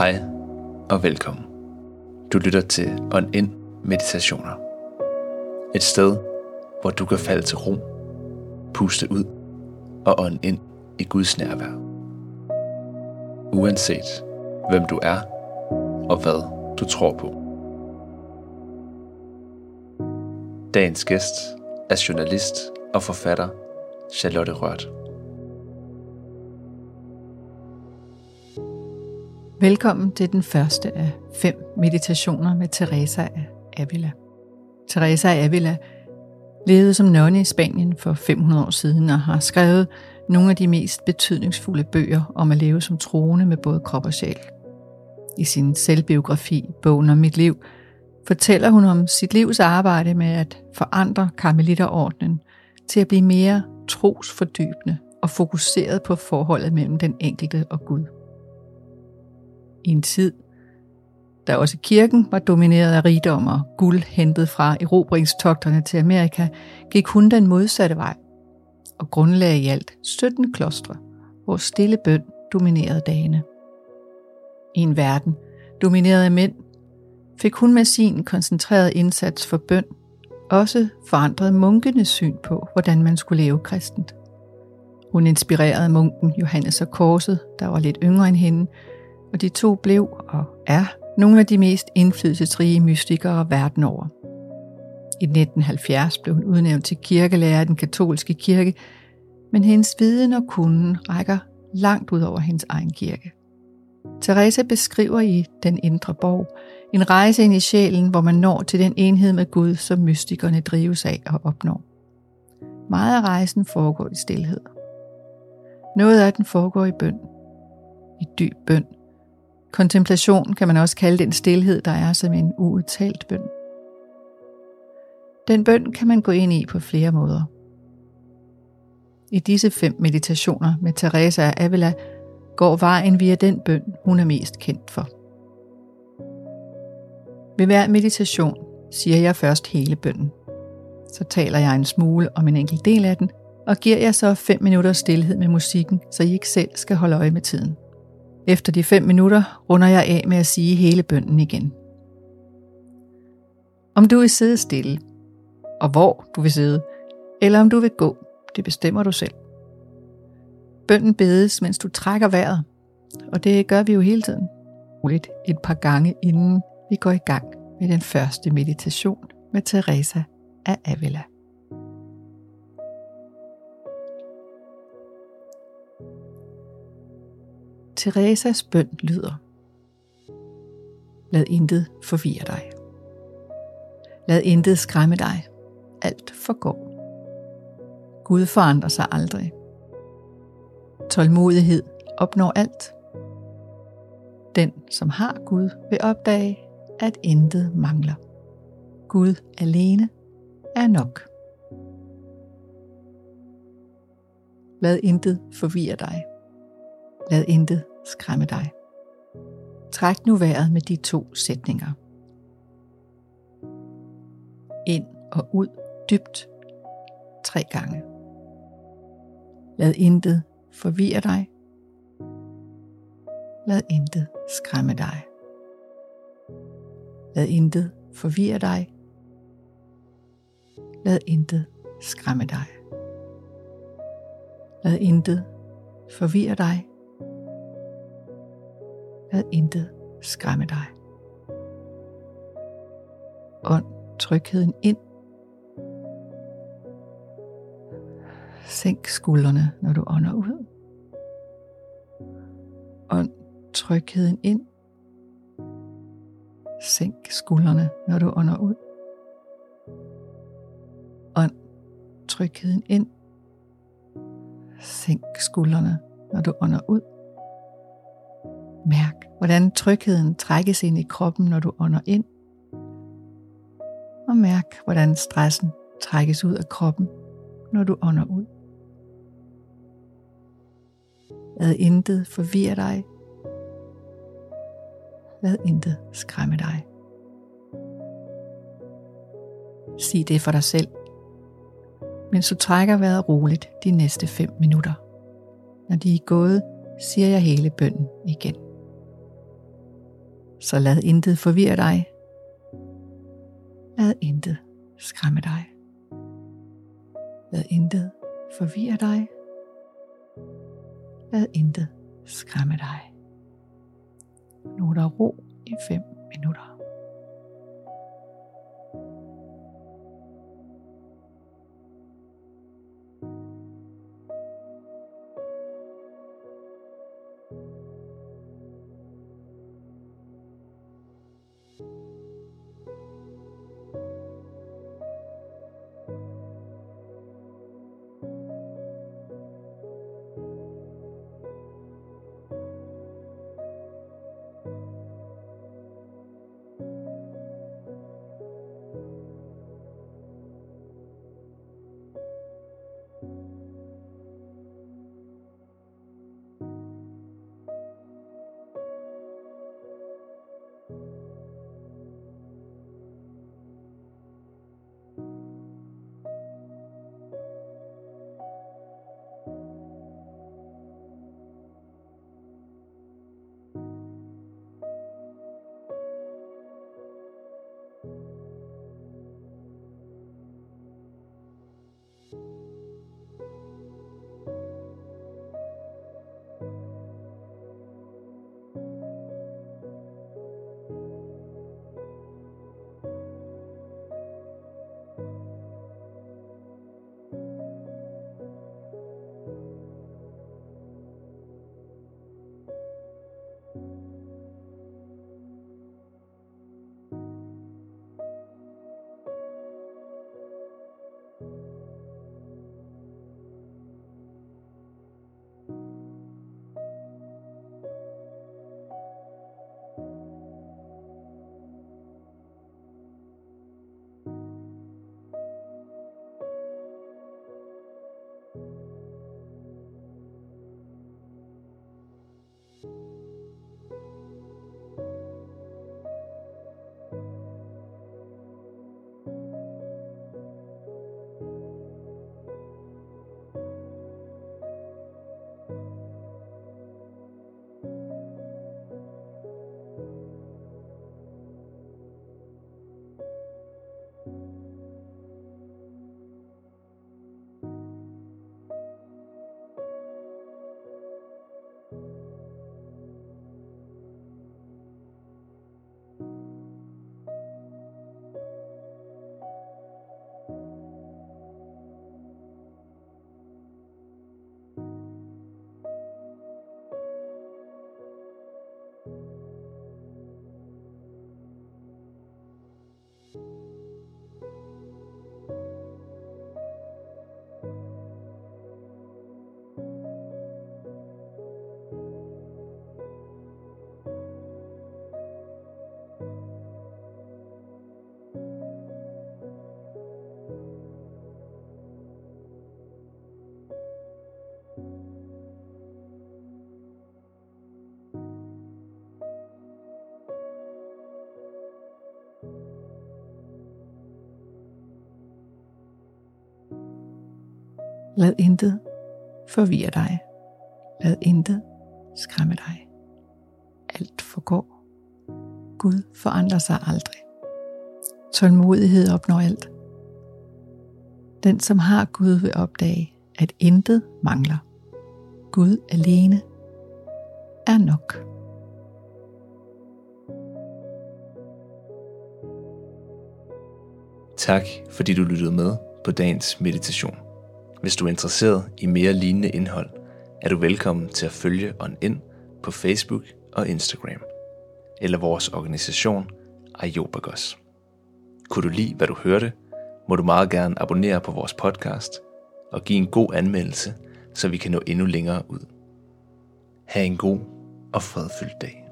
Hej og velkommen. Du lytter til On In Meditationer. Et sted, hvor du kan falde til ro, puste ud og ånde ind i Guds nærvær. Uanset hvem du er og hvad du tror på. Dagens gæst er journalist og forfatter Charlotte Rørt. Velkommen til den første af fem meditationer med Teresa af Avila. Teresa af Avila levede som nonne i Spanien for 500 år siden og har skrevet nogle af de mest betydningsfulde bøger om at leve som troende med både krop og sjæl. I sin selvbiografi, Bogen om mit liv, fortæller hun om sit livs arbejde med at forandre karmelitterordnen til at blive mere trosfordybende og fokuseret på forholdet mellem den enkelte og Gud. I en tid, da også kirken var domineret af rigdom og guld hentet fra erobringstogterne til Amerika, gik hun den modsatte vej og grundlagde i alt 17 klostre, hvor stille bøn dominerede dagene. I en verden domineret af mænd, fik hun med sin koncentrerede indsats for bøn også forandret munkenes syn på, hvordan man skulle leve kristent. Hun inspirerede munken Johannes og Korset, der var lidt yngre end hende, og de to blev og er nogle af de mest indflydelsesrige mystikere verden over. I 1970 blev hun udnævnt til kirkelærer i den katolske kirke, men hendes viden og kunden rækker langt ud over hendes egen kirke. Teresa beskriver i Den Indre Borg en rejse ind i sjælen, hvor man når til den enhed med Gud, som mystikerne drives af og opnår. Meget af rejsen foregår i stillhed. Noget af den foregår i bøn. I dyb bøn. Kontemplation kan man også kalde den stillhed, der er som en uudtalt bøn. Den bøn kan man gå ind i på flere måder. I disse fem meditationer med Teresa af Avila går vejen via den bøn, hun er mest kendt for. Ved hver meditation siger jeg først hele bønnen. Så taler jeg en smule om en enkelt del af den, og giver jeg så 5 minutter stillhed med musikken, så I ikke selv skal holde øje med tiden. Efter de 5 minutter runder jeg af med at sige hele bønnen igen. Om du vil sidde stille, og hvor du vil sidde, eller om du vil gå, det bestemmer du selv. Bønden bedes, mens du trækker vejret, og det gør vi jo hele tiden. Roligt et par gange, inden vi går i gang med den første meditation med Teresa af Avila. Teresas bøn lyder. Lad intet forvirre dig. Lad intet skræmme dig. Alt forgår. Gud forandrer sig aldrig. Tålmodighed opnår alt. Den, som har Gud, vil opdage, at intet mangler. Gud alene er nok. Lad intet forvirre dig. Lad intet skræmme dig. Træk nu vejret med de to sætninger. Ind og ud dybt tre gange. Lad intet forvirre dig. Lad intet skræmme dig. Lad intet forvirre dig. Lad intet skræmme dig. Lad intet forvirre dig. Lad intet skræmme dig. Ånd trygheden ind. Sænk skuldrene, når du ånder ud. Ånd trygheden ind. Sænk skuldrene, når du ånder ud. Ånd trygheden ind. Sænk skuldrene, når du ånder ud. Mærk, hvordan trygheden trækkes ind i kroppen, når du ånder ind. Og mærk, hvordan stressen trækkes ud af kroppen, når du ånder ud. Lad intet forvirre dig. Lad intet skræmme dig. Sig det for dig selv, mens du trækker vejret roligt de næste 5 minutter. Når de er gået, siger jeg hele bønnen igen. Så lad intet forvirre dig. Lad intet skræmme dig. Lad intet forvirre dig. Lad intet skræmme dig. Nu er der ro i 5 minutter. you Lad intet forvirre dig. Lad intet skræmme dig. Alt forgår. Gud forandrer sig aldrig. Tålmodighed opnår alt. Den, som har Gud, vil opdage, at intet mangler. Gud alene er nok. Tak fordi du lyttede med på dagens meditation. Hvis du er interesseret i mere lignende indhold, er du velkommen til at følge On ind på Facebook og Instagram, eller vores organisation Iopagos. Kunne du lide, hvad du hørte, må du meget gerne abonnere på vores podcast og give en god anmeldelse, så vi kan nå endnu længere ud. Ha' en god og fredfyldt dag.